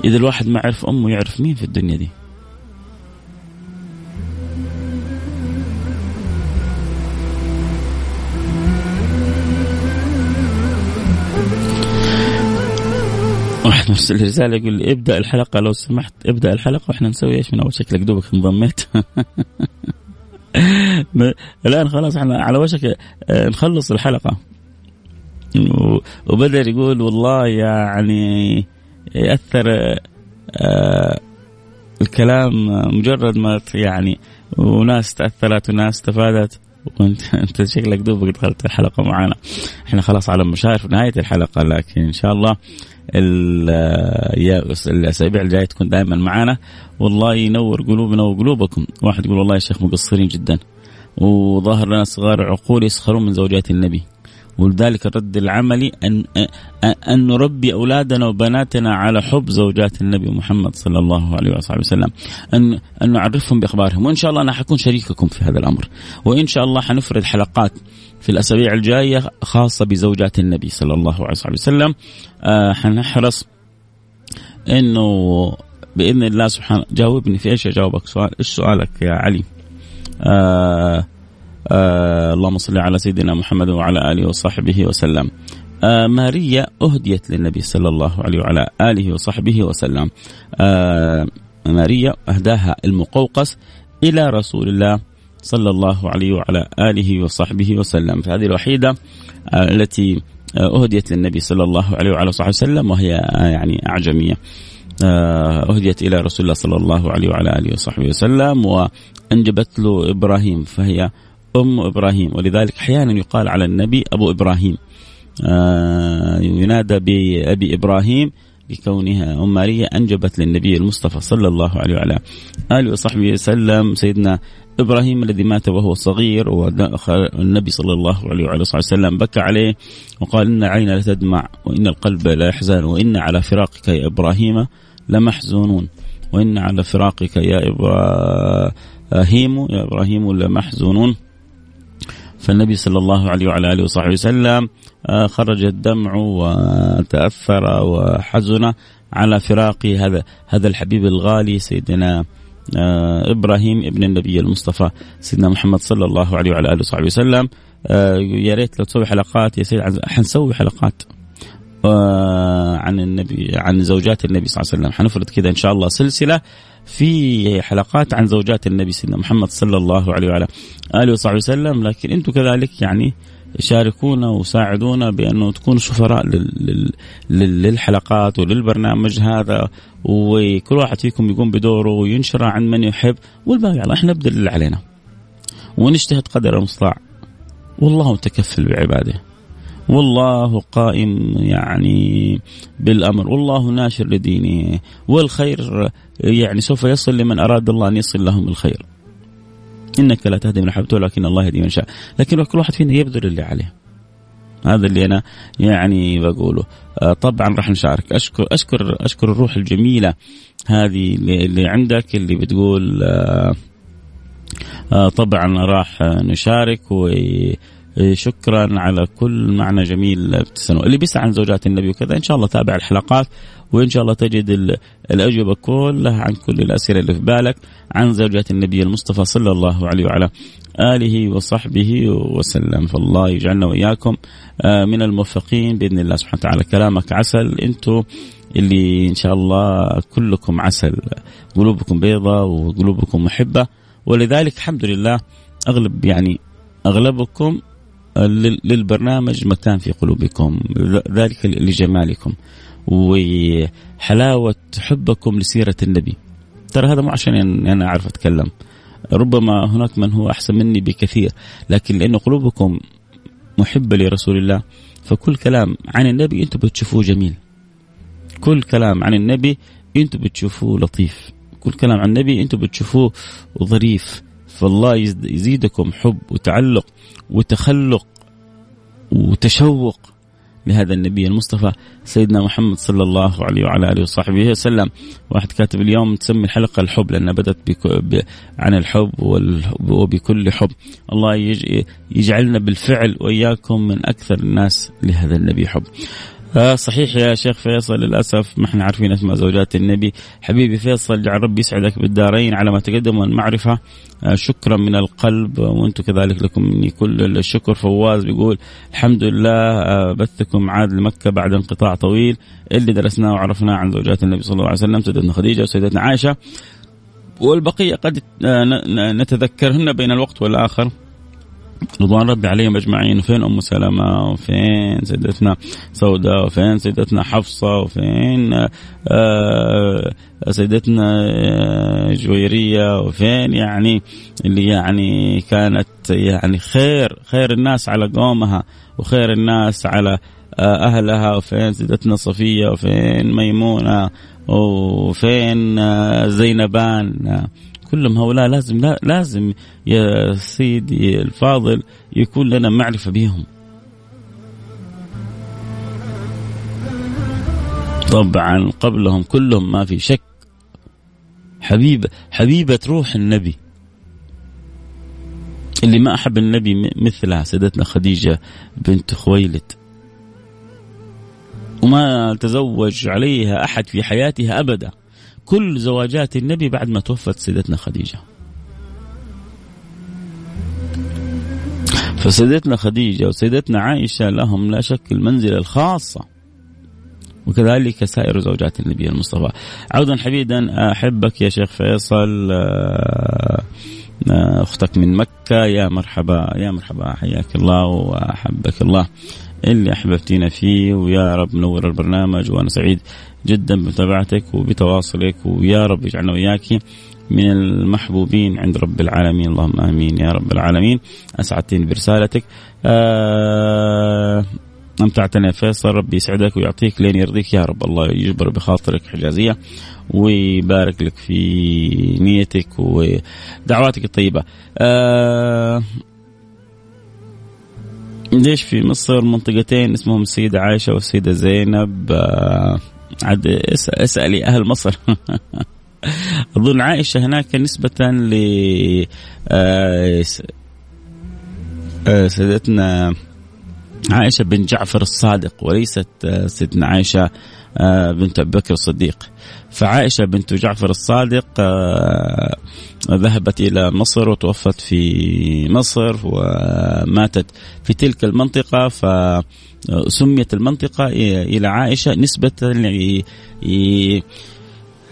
إذا الواحد ما عرف أمه يعرف مين في الدنيا دي؟ واحد مرسل رسالة يقول لي ابدأ الحلقة لو سمحت ابدأ الحلقة وإحنا نسوي إيش من أول شكلك دوبك انضميت. [LAUGHS] الآن خلاص إحنا على وشك آه، نخلص الحلقة. وبدر يقول والله يعني يأثر آه، الكلام مجرد ما يعني وناس تأثرت وناس استفادت. وانت انت شكلك دوبك دخلت الحلقة معنا إحنا خلاص على مشاعر في نهاية الحلقة لكن إن شاء الله الأسابيع الجاية تكون دائما معنا والله ينور قلوبنا وقلوبكم. واحد يقول والله يا شيخ مقصرين جدا. وظاهر لنا صغار عقول يسخرون من زوجات النبي. ولذلك الرد العملي أن أن نربي أولادنا وبناتنا على حب زوجات النبي محمد صلى الله عليه وصحبه وسلم. أن أن نعرفهم بأخبارهم. وإن شاء الله أنا حكون شريككم في هذا الأمر. وإن شاء الله حنفرد حلقات في الأسابيع الجاية خاصة بزوجات النبي صلى الله عليه وصحبه وسلم. آه حنحرص أنه بإذن الله سبحانه جاوبني في إيش أجاوبك سؤال إيش سؤالك يا علي؟ آه آه اللهم صل على سيدنا محمد وعلى آله وصحبه وسلم. آه ماريا أهديت للنبي صلى الله عليه وعلى آله وصحبه وسلم. آه ماريا أهداها المقوقس إلى رسول الله صلى الله عليه وعلى آله وصحبه وسلم، فهذه الوحيدة آه التي آه، أهديت للنبي صلى الله عليه وعلى صحبه وسلم وهي آه، يعني أعجمية. آه، أهديت إلى رسول الله صلى الله عليه وعلى آله وصحبه وسلم وأنجبت له إبراهيم فهي أم إبراهيم. ولذلك أحيانا يقال على النبي أبو إبراهيم. آه ينادى بأبي إبراهيم بكونها أم ماريا أنجبت للنبي المصطفى صلى الله عليه وعلى آله وصحبه وسلم سيدنا إبراهيم الذي مات وهو صغير والنبي صلى الله عليه وعلى صحبه وسلم بكى عليه وقال إن عين لتدمع وإن القلب لا يحزن وإن على فراقك يا إبراهيم لمحزونون وإن على فراقك يا إبراهيم يا إبراهيم لمحزونون. فالنبي صلى الله عليه وعلى آله وصحبه وسلم آه، خرج الدمع وتأثر وحزن على فراق هذا هذا الحبيب الغالي سيدنا آه، إبراهيم ابن النبي المصطفى سيدنا محمد صلى الله عليه وعلى آله وصحبه وسلم. آه، يا ريت لو تسوي حلقات يا سيد حنسوي حلقات عن النبي عن زوجات النبي صلى الله عليه وسلم. حنفرد كذا إن شاء الله سلسلة. في حلقات عن زوجات النبي سيدنا محمد صلى الله عليه وعلى آله وصحبه وسلم. لكن أنتم كذلك يعني شاركونا وساعدونا بأنه تكونوا سفراء للحلقات وللبرنامج هذا. وكل واحد فيكم يقوم بدوره وينشر عن من يحب. والباقي الله إحنا نبذل اللي علينا. ونجتهد قدر المستطاع. والله متكفل بعباده. والله قائم يعني بالأمر والله ناشر لدينه والخير يعني سوف يصل لمن أراد الله أن يصل لهم الخير. إنك لا تهدي من احببته لكن الله يهدي من شاء، لكن كل واحد فينا يبذل اللي عليه. هذا اللي أنا يعني بقوله آه، طبعا راح نشارك أشكر أشكر أشكر الروح الجميلة هذه اللي عندك اللي بتقول آه، آه، طبعا راح نشارك و شكرا على كل معنى جميل بتسألوا اللي بيسأل عن زوجات النبي وكذا إن شاء الله تابع الحلقات وإن شاء الله تجد الأجوبة كلها عن كل الأسئلة اللي في بالك عن زوجات النبي المصطفى صلى الله عليه وعلى آله وصحبه وسلم. فالله يجعلنا وإياكم آه، من الموفقين بإذن الله سبحانه وتعالى. كلامك عسل أنتم اللي إن شاء الله كلكم عسل. قلوبكم بيضة وقلوبكم محبة. ولذلك الحمد لله أغلب يعني أغلبكم للبرنامج مكان في قلوبكم ذلك لجمالكم. وحلاوة حبكم لسيرة النبي. ترى هذا مو عشان أنا أعرف أتكلم. ربما هناك من هو أحسن مني بكثير لكن لأن قلوبكم محبة لرسول الله فكل كلام عن النبي أنتم بتشوفوه جميل. كل كلام عن النبي أنتم بتشوفوه لطيف. كل كلام عن النبي أنتم بتشوفوه ظريف. فالله يزيدكم حب وتعلق وتخلق وتشوق لهذا النبي المصطفى سيدنا محمد صلى الله عليه وعلى آله وصحبه وسلم واحد كاتب اليوم تسمي الحلقة الحب لأنها بدأت. عن الحب وبكل حب الله يج... يجعلنا بالفعل وإياكم من أكثر الناس لهذا النبي حب آه صحيح يا شيخ فيصل للأسف ما إحنا عارفين أسماء زوجات النبي. حبيبي فيصل جعل ربي يسعدك بالدارين على ما تقدم من معرفه آه شكرا من القلب وأنتم كذلك لكم مني كل الشكر. فواز بيقول الحمد لله آه بثكم عاد لمكة بعد انقطاع طويل. اللي درسناه وعرفناه عن زوجات النبي صلى الله عليه وسلم سيدتنا خديجة وسيدتنا عائشة. والبقية قد آه، نتذكرهن بين الوقت والآخر. رضوان ربي عليهم أجمعين. وفين أم سلمة؟ وفين سيدتنا سوداء؟ وفين سيدتنا حفصة؟ وفين آه سيدتنا آه، جويرية؟ وفين يعني اللي يعني كانت يعني خير خير الناس على قومها وخير الناس على آه، أهلها؟ وفين سيدتنا صفية؟ وفين ميمونة؟ وفين زينبان؟ كلهم هؤلاء لازم لا لازم يا سيدي الفاضل يكون لنا معرفة بهم. طبعا قبلهم كلهم ما في شك. حبيبه حبيبة روح النبي. اللي ما أحب النبي مثلها سيدتنا خديجة بنت خويلد. وما تزوج عليها أحد في حياتها ابدا. كل زواجات النبي بعد ما توفت سيدتنا خديجة. فسيدتنا خديجة وسيدتنا عائشة لهم لا شك المنزلة الخاصة. وكذلك سائر زوجات النبي المصطفى. عودا حبيبا أحبك يا شيخ فيصل آه، آه، أختك من مكة يا مرحبا يا مرحبا حياك الله وأحبك الله. اللي أحببتينا فيه ويا رب نور البرنامج وأنا سعيد جدا بمتابعتك وبتواصلك ويا رب يجعلنا وياك من المحبوبين عند رب العالمين. اللهم آمين يا رب العالمين. أسعدتني برسالتك. آه امتعتنا يا فيصل. ربي يسعدك ويعطيك لين يرضيك. يا رب الله يجبر بخاطرك حجازية ويبارك لك في نيتك ودعواتك الطيبة. آه ليش في مصر منطقتين اسمهم السيدة عائشة والسيدة زينب؟ آه عاد اسألي أهل مصر. [LAUGHS] أظن عائشة هناك نسبة ل آه، آه، سيدتنا عائشة بن جعفر الصادق وليست آه، سيدنا عائشة بنت أبي بكر الصديق فعائشة بنت جعفر الصادق ذهبت إلى مصر وتوفت في مصر وماتت في تلك المنطقة ف سميت المنطقة إلى عائشة نسبة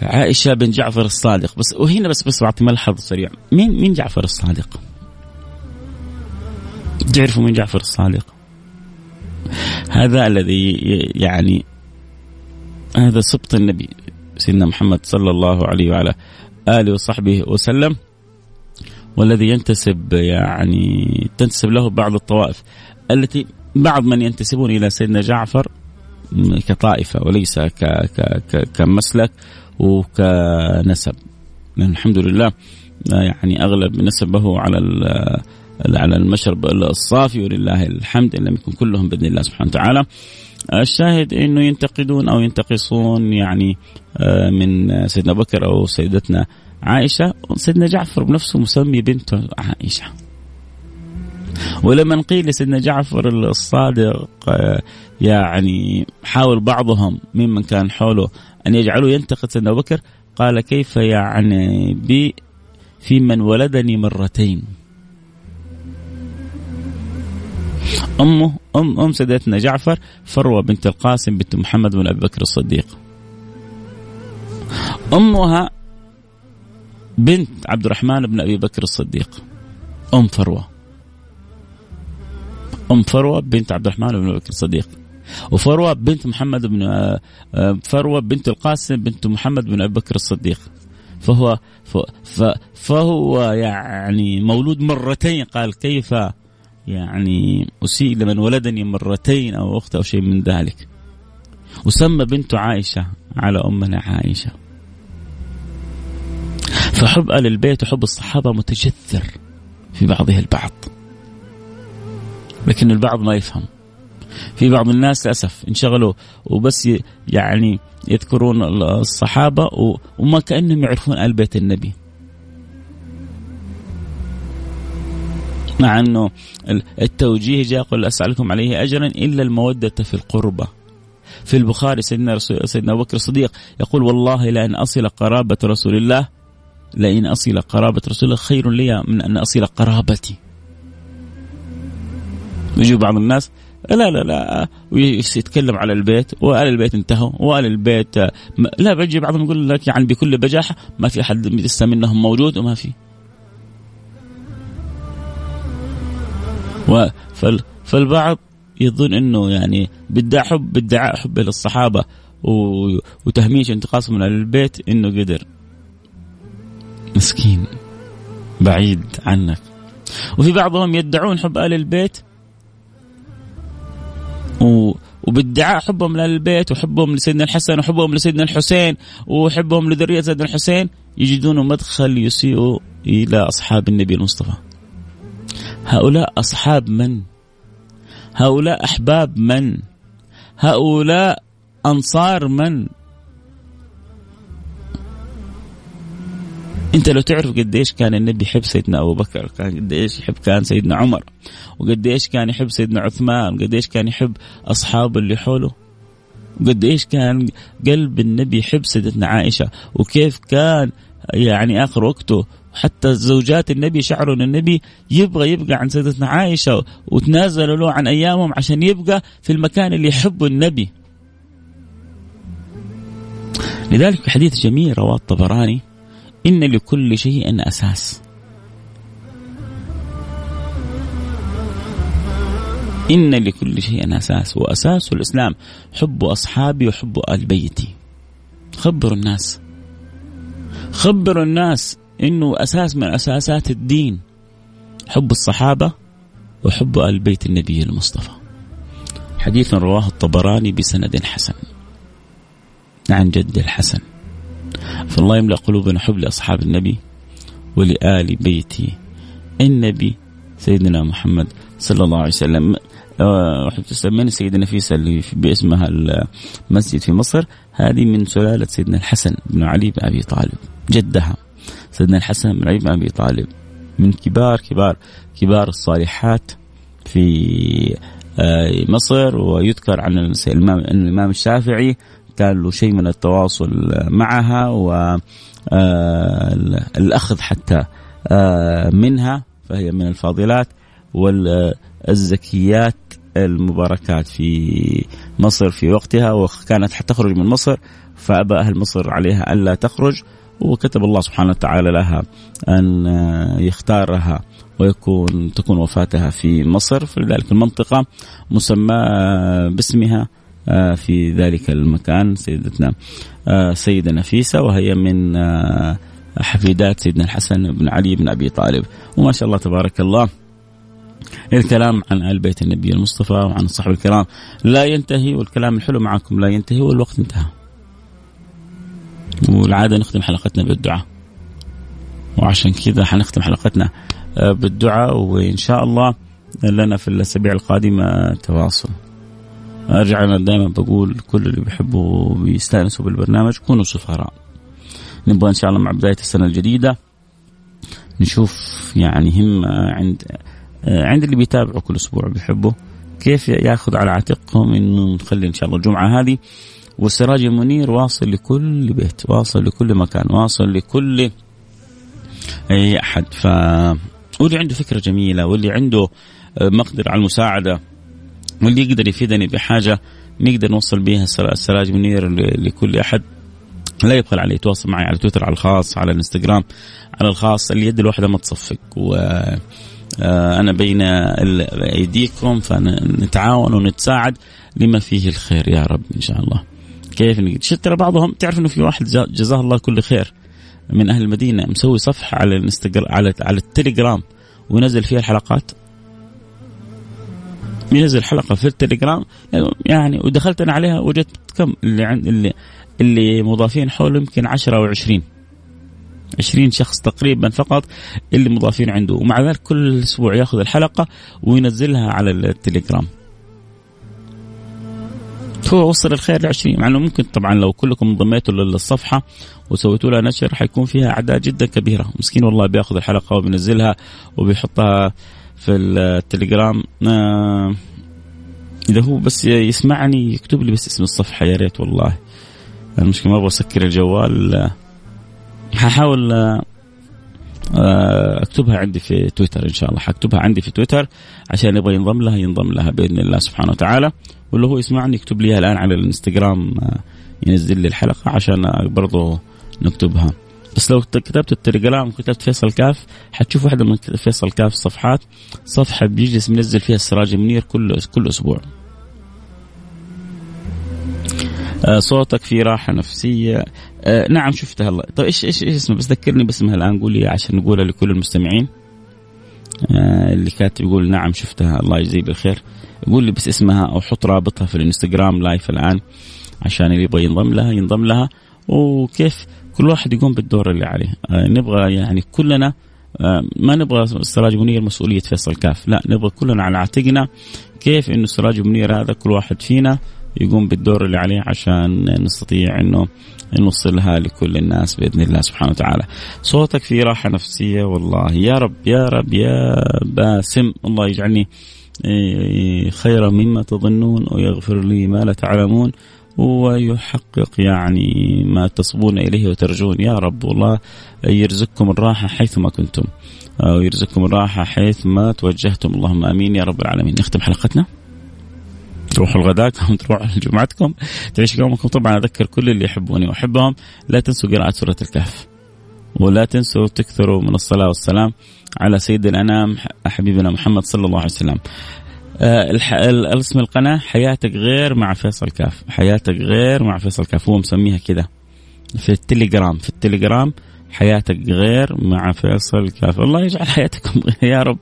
عائشة بن جعفر الصادق بس وهنا بس بس بعطي ملحظ سريع مين مين جعفر الصادق؟ تعرفوا مين جعفر الصادق؟ هذا الذي يعني هذا سبط النبي سيدنا محمد صلى الله عليه وعلى آله وصحبه وسلم والذي ينتسب يعني تنتسب له بعض الطوائف التي بعض من ينتسبون إلى سيدنا جعفر كطائفة وليس ك ك ك كمسلك وكنسب. لأن الحمد لله يعني أغلب نسبه على على المشرب الصافي ولله الحمد إن لم يكن كلهم بإذن الله سبحانه وتعالى. الشاهد إنه ينتقدون أو ينتقصون يعني آه، من سيدنا بكر أو سيدتنا عائشة، سيدنا جعفر بنفسه مسمي بنته عائشة. ولما قيل لسيدنا جعفر الصادق آه، يعني حاول بعضهم ممن كان حوله أن يجعلوا ينتقد سيدنا بكر قال كيف يعني بي في من ولدني مرتين أمه أم أم سيدتنا جعفر فروة بنت القاسم بنت محمد بن أبي بكر الصديق. أمها بنت عبد الرحمن بن أبي بكر الصديق. أم فروة. أم فروة بنت عبد الرحمن بن أبي بكر الصديق. وفروة بنت محمد بن آه، آه، فروة بنت القاسم بنت محمد بن أبي بكر الصديق. فهو فهو يعني مولود مرتين قال كيف يعني أسيء لمن ولدني مرتين أو أخت أو شيء من ذلك. وسمى بنته عائشة على أمنا عائشة فحب آل البيت وحب الصحابة متجذر في بعضها البعض. لكن البعض ما يفهم. في بعض الناس للأسف انشغلوا وبس يعني يذكرون الصحابة وما كأنهم يعرفون آل بيت النبي. مع أنه التوجيه جاء قل أسألكم عليه أجرا إلا المودة في القربة. في البخاري سيدنا رسول سيدنا أبو بكر الصديق يقول والله لأن أصل قرابة رسول الله لئن أصل قرابة رسول الله خير لي من أن أصل قرابتي. يجي بعض الناس لا لا لا ويتكلم على البيت وآل البيت انتهوا وآل البيت لا بيجي بعضهم يقول لك يعني بكل بجاحة ما في أحد لسه منهم موجود وما في. فالبعض يظن إنه يعني بادعاء حب بادعاء حبه للصحابة وتهميش انتقاصهم من البيت إنه قدر. مسكين بعيد عنك. وفي بعضهم يدعون حب ال البيت و وبادعاء حبهم للبيت وحبهم لسيدنا الحسن وحبهم لسيدنا الحسين وحبهم لذرية سيدنا الحسين يجدون مدخل يسيء إلى أصحاب النبي المصطفى. هؤلاء أصحاب من؟ هؤلاء أحباب من؟ هؤلاء أنصار من؟ أنت لو تعرف قد إيش كان النبي يحب سيدنا أبو بكر كان قد إيش يحب كان سيدنا عمر وقد إيش كان يحب سيدنا عثمان وقد إيش كان يحب اصحابه اللي حوله وقد إيش كان قلب النبي يحب سيدتنا عائشة وكيف كان يعني آخر وقته حتى زوجات النبي شعروا إن النبي يبغى يبقى عن سيدتنا عائشة وتنازلوا له عن أيامهم عشان يبقى في المكان اللي يحبه النبي. لذلك حديث جميل رواه الطبراني إن لكل شيء أساس. إن لكل شيء أساس وأساس الإسلام حب أصحابي وحب آل بيتي خبروا الناس خبروا الناس إنه أساس من أساسات الدين حب الصحابة وحب آل بيت النبي المصطفى. حديث رواه الطبراني بسند حسن. عن جد الحسن. فالله يملأ قلوبنا حب لأصحاب النبي ولآل بيت النبي سيدنا محمد صلى الله عليه وسلم من السيدة نفيسة اللي باسمها المسجد في مصر هذه من سلالة سيدنا الحسن بن علي بن أبي طالب جدها سيدنا الحسن بن علي بن أبي طالب. من كبار كبار كبار الصالحات في آه، مصر ويذكر عن الامام الإمام الشافعي كان له شيء من التواصل معها والاخذ آه، حتى آه، منها فهي من الفاضلات والزكيات المباركات في مصر في وقتها وكانت حتخرج من مصر فأبى أهل مصر عليها ألا تخرج. وكتب الله سبحانه وتعالى لها أن يختارها ويكون تكون وفاتها في مصر فلذلك المنطقة مسمى باسمها آه، في ذلك المكان سيدتنا آه، سيدة نفيسة وهي من آه، حفيدات سيدنا الحسن بن علي بن أبي طالب. وما شاء الله تبارك الله الكلام عن آل بيت النبي المصطفى وعن الصحابة الكرام لا ينتهي والكلام الحلو معكم لا ينتهي والوقت انتهى. والعادة نختم حلقتنا بالدعاء. وعشان كذا حنختم حلقتنا آه، بالدعاء وإن شاء الله لنا في الأسابيع القادمة تواصل. ارجع أنا دائما بقول كل اللي بيحبوا وبيستانسوا بالبرنامج كونوا سفراء. نبغى إن شاء الله مع بداية السنة الجديدة نشوف يعني همه عند آه، عند اللي بيتابعوا كل أسبوع بيحبوا كيف ياخذ على عاتقهم إنه نخلي إن شاء الله الجمعة هذه والسراج المنير واصل لكل بيت واصل لكل مكان واصل لكل أي أحد. ف واللي عنده فكرة جميلة واللي عنده مقدرة على المساعدة واللي يقدر يفيدني بحاجة نقدر نوصل بها السراج منير لكل أحد. لا يبخل عليه يتواصل معي على تويتر على الخاص على الإنستغرام على الخاص. اليد الواحدة ما تصفق و آه، أنا بين أيديكم فنتعاون ونتساعد لما فيه الخير يا رب إن شاء الله. كيف ترى بعضهم؟ تعرف إنه في واحد جزاه الله كل خير من أهل المدينة مسوي صفحة على الانستغرام على على التليجرام وينزل فيها الحلقات. ينزل حلقة في التليجرام. يعني ودخلت أنا عليها وجدت كم اللي عند اللي اللي مضافين حوله يمكن 10 أو 20 20 شخص تقريبا فقط اللي مضافين عنده. ومع ذلك كل أسبوع يأخذ الحلقة وينزلها على التليجرام. هو وصل الخير ل 20 مع إنه ممكن طبعا لو كلكم انضميتوا للصفحة وسويتوا لها نشر حيكون فيها اعداد جدا كبيرة. مسكين والله بيأخذ الحلقة وبينزلها وبيحطها في التليجرام. آه إذا هو بس يسمعني يكتب لي بس اسم الصفحة يا ريت والله. المشكلة ما أبغى اسكر الجوال ححاول آه، اكتبها عندي في تويتر إن شاء الله. حكتبها عندي في تويتر عشان يبغى ينضم لها ينضم لها بإذن الله سبحانه وتعالى. واللي هو يسمعني يكتب لي الآن على الإنستغرام آه، ينزل لي الحلقة عشان برضه نكتبها. بس لو كتبت التليجرام وكتبت فيصل كاف حتشوف واحدة من فيصل كاف الصفحات صفحة بيجلس منزل فيها السراج المنير كل كل أسبوع. آه، صوتك في راحة نفسية. آه نعم شفتها الله. طيب إيش إيش إيش اسمها بس ذكرني باسمها الآن قولي عشان نقولها لكل المستمعين. آه اللي كاتب يقول نعم شفتها. الله يجزيه بالخير. قول لي بس اسمها أو حط رابطها في الإنستغرام live الآن عشان اللي يبغى ينضم لها ينضم لها. وكيف؟ كل واحد يقوم بالدور اللي عليه. آه نبغى يعني كلنا آه ما نبغى السراج منير مسؤولية فيصل كاف. لا نبغى كلنا على عاتقنا كيف إنه السراج منير هذا كل واحد فينا يقوم بالدور اللي عليه عشان نستطيع إنه نوصلها لكل الناس بإذن الله سبحانه وتعالى. صوتك في راحة نفسية والله. يا رب يا رب يا باسم. الله يجعلني إيه، خيرا مما تظنون ويغفر لي ما لا تعلمون ويحقق يعني ما تصبون إليه وترجون. يا رب والله يرزقكم الراحة حيثما كنتم. ويرزقكم الراحة حيث ما توجهتم. اللهم آمين. يا رب العالمين. نختم حلقتنا. تروحوا لغداكم تروحوا لجمعتكم تعيشوا يومكم. طبعا أذكر كل اللي يحبوني وأحبهم. لا تنسوا قراءة سورة الكهف ولا تنسوا تكثروا من الصلاة والسلام على سيد الانام حبيبنا محمد صلى الله عليه وسلم. آه اسم القناة حياتك غير مع فيصل كاف، حياتك غير مع فيصل كاف هو مسميها كذا في التليجرام، في التليجرام حياتك غير مع فيصل كاف الله يجعل حياتكم [LAUGHS] يا رب.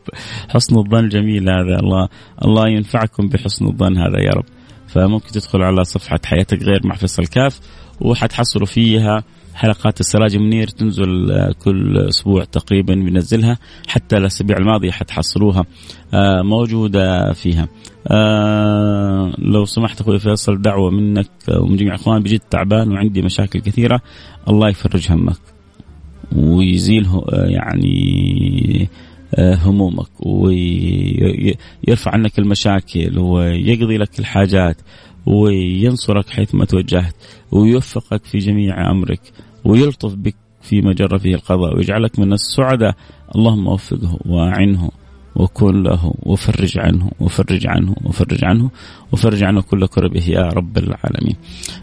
حسن الظن جميل هذا. الله الله ينفعكم بحسن الظن هذا يا رب. فممكن تدخل على صفحة حياتك غير مع فيصل كاف وحتحصلوا فيها حلقات السراج منير تنزل كل أسبوع تقريبا بنزلها. حتى الأسابيع الماضية حتحصلوها آه، موجودة فيها. آه، لو سمحت أخوي فيصل دعوة منك ومن جميع الاخوان بجد تعبان وعندي مشاكل كثيرة الله يفرج همك. ويزيل يعني آه، همومك ويرفع عنك المشاكل ويقضي لك الحاجات وينصرك حيث ما توجهت ويوفقك في جميع أمرك ويلطف بك فيما جرى فيه القضاء ويجعلك من السعداء. اللهم وفقه وأعنه. وكن له وفرج عنه وفرج عنه وفرج عنه وفرج عنه كل كربه يا رب العالمين.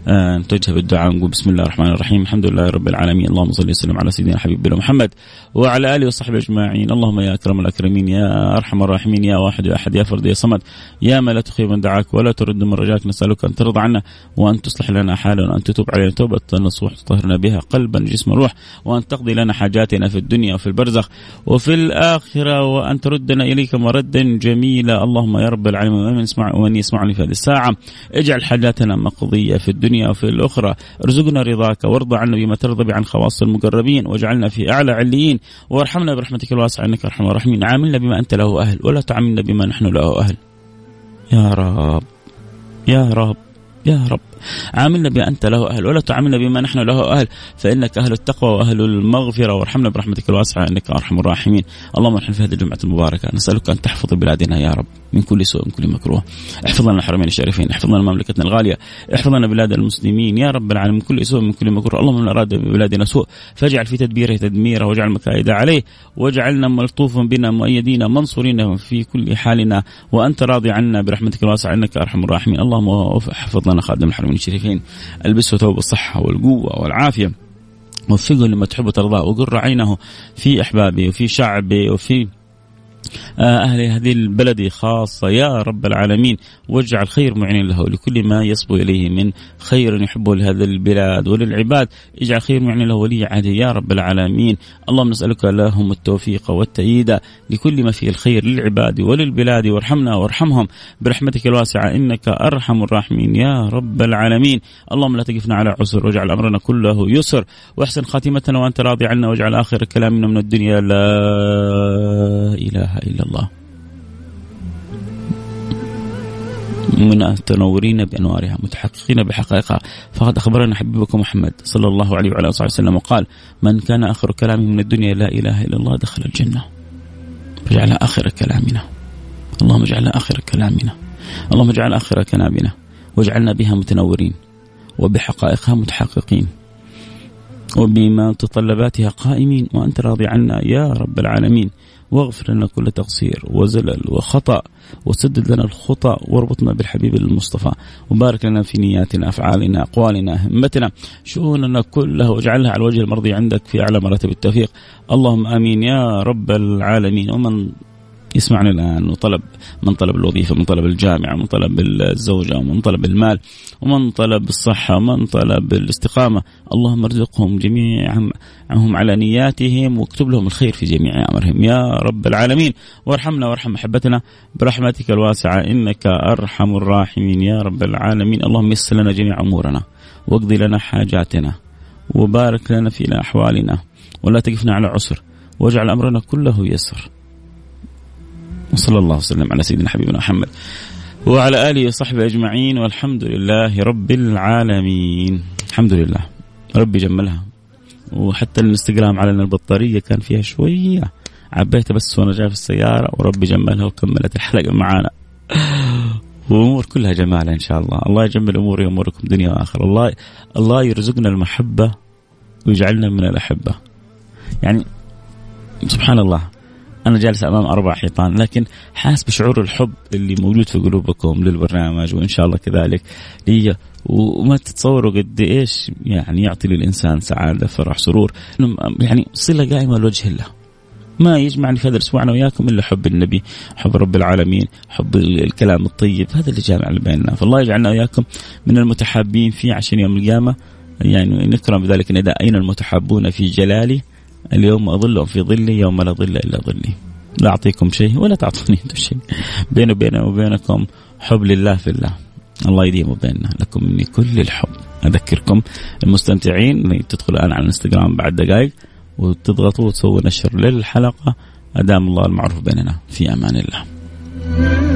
آه نتوجه بالدعاء نقول بسم الله الرحمن الرحيم الحمد لله رب العالمين اللهم صل وسلم على سيدنا حبيبنا محمد وعلى آله وصحبه أجمعين. اللهم يا أكرم الأكرمين يا أرحم الراحمين يا واحد يا أحد يا فرد يا صمد يا من لا تخيب من دعاك ولا ترد من رجاك نسألك أن ترضى عنا وأن تصلح لنا حالنا وأن تتوب علينا. توبة نصوح تطهرنا بها قلبا جسما روح وأن تقضي لنا حاجاتنا في الدنيا وفي البرزخ وفي الآخرة وأن تردنا إليك مردا جميلا. اللهم يا رب العالمين ومن يسمع ومن يسمعني في هذه الساعة اجعل حاجاتنا مقضية في الدنيا وفي الأخرى. ارزقنا رضاك وارضى عنا بما ترضى عن خواص المقربين واجعلنا في أعلى عليين. وارحمنا برحمتك الواسعة إنك أرحم الراحمين. عاملنا بما أنت له أهل ولا تعاملنا بما نحن له أهل. يا رب يا رب. يا رب. عاملنا بما أنت له أهل ولا تعاملنا بما نحن له أهل. فإنك أهل التقوى وأهل المغفرة وارحمنا برحمتك الواسعة إنك أرحم الراحمين. اللهم نحن في هذه الجمعة المباركة. نسألك أن تحفظ بلادنا يا رب من كل سوء من كل مكروه. احفظ لنا الحرمين الشريفين احفظ لنا مملكتنا الغالية احفظ لنا بلاد المسلمين يا رب العالمين من كل سوء من كل مكروه. اللهم من أراد ببلادنا سوء فاجعل في تدبيره تدميره واجعل مكائد عليه واجعلنا ملطوف بنا مؤيدين منصورين في كل حالنا. وأنت راضي عنا برحمتك الواسعة إنك أرحم الراحمين. اللهم احفظ لنا خادم الحرمين الشريفين البسه ثوب الصحة والقوة والعافية. وفقه لما تحب وترضاه وقر عينه في أحبابه وفي شعبه وفي أهل هذه البلد خاصة. يا رب العالمين واجعل خير معين له لكل ما يصبو إليه من خير يحبه لهذه البلاد وللعباد. اجعل خير معين له ولي عهده يا رب العالمين اللهم نسألك لهم التوفيق والتأييد لكل ما فيه الخير للعباد وللبلاد. وارحمنا وارحمهم برحمتك الواسعة إنك أرحم الراحمين. يا رب العالمين اللهم لا تقفنا على عسر واجعل أمرنا كله يسر. واحسن خاتمتنا وأنت راضي عنا واجعل آخر كلامنا من الدنيا لا إله إلا الله. من التنورين بأنوارها متحققين بحقائقها. فقد أخبرنا حبيبكم محمد صلى الله عليه وعلى آله وسلم وقال من كان آخر كلامه من الدنيا لا إله إلا الله دخل الجنة. فاجعلها آخر كلامنا. اللهم اجعلها آخر كلامنا. اللهم اجعل آخر كلامنا. واجعلنا بها متنورين. وبحقائقها متحققين. وبمتطلباتها قائمين. وأنت راضي عنا يا رب العالمين. واغفر لنا كل تقصير وزلل وخطأ وسدد لنا الخطأ واربطنا بالحبيب المصطفى وبارك لنا في نياتنا أفعالنا أقوالنا همتنا شؤوننا كلها واجعلها على الوجه المرضي عندك في أعلى مراتب التوفيق. اللهم آمين يا رب العالمين. ومن يسمعنا الآن وطلب من طلب الوظيفة من طلب الجامعة من طلب الزوجة ومن طلب المال ومن طلب الصحة ومن طلب الاستقامة. اللهم ارزقهم جميعا هم على نياتهم واكتب لهم الخير في جميع أمرهم. يا رب العالمين وارحمنا وارحم محبتنا برحمتك الواسعة إنك أرحم الراحمين. يا رب العالمين اللهم يسر لنا جميع أمورنا واقضي لنا حاجاتنا وبارك لنا في أحوالنا ولا تقفنا على عسر واجعل أمرنا كله يسر. وصلى الله وسلم على سيدنا حبيبنا محمد وعلى آله وصحبه أجمعين والحمد لله رب العالمين. الحمد لله. ربي جملها. وحتى الانستغرام على البطارية كان فيها شوية عبيتها بس وأنا جاي في السيارة وربي جملها وكملت الحلقة معانا. وأمور كلها جمال إن شاء الله. الله يجمل أموري وأموركم دنيا وآخرة. الله الله يرزقنا المحبة ويجعلنا من الأحبة. يعني سبحان الله. أنا جالس أمام أربع حيطان لكن حاس بشعور الحب اللي موجود في قلوبكم للبرنامج وإن شاء الله كذلك لي وما تتصوروا قد إيش يعني يعطي للإنسان سعادة فرح سرور يعني صلة قائمة لوجه الله. ما يجمعني في هذا الأسبوع أنا وياكم إلا حب النبي، حب رب العالمين، حب الكلام الطيب، هذا اللي جامع بيننا، فالله يجعلنا وياكم من المتحابين فيه عشان يوم القيامة. يعني نكرم بذلك النداء اين المتحابون في جلالي. اليوم أظلهم في ظلي يوم لا ظل إلا ظلي. لا أعطيكم شيء ولا تعطوني [LAUGHS] أنتم شيء. بيني وبيني وبينكم حب لله في الله. الله يديم بيننا لكم مني كل الحب. أذكركم المستمتعين تدخلوا الآن على الإنستغرام بعد دقائق وتضغطوا وتسووا نشر للحلقة. أدام الله المعروف بيننا في أمان الله.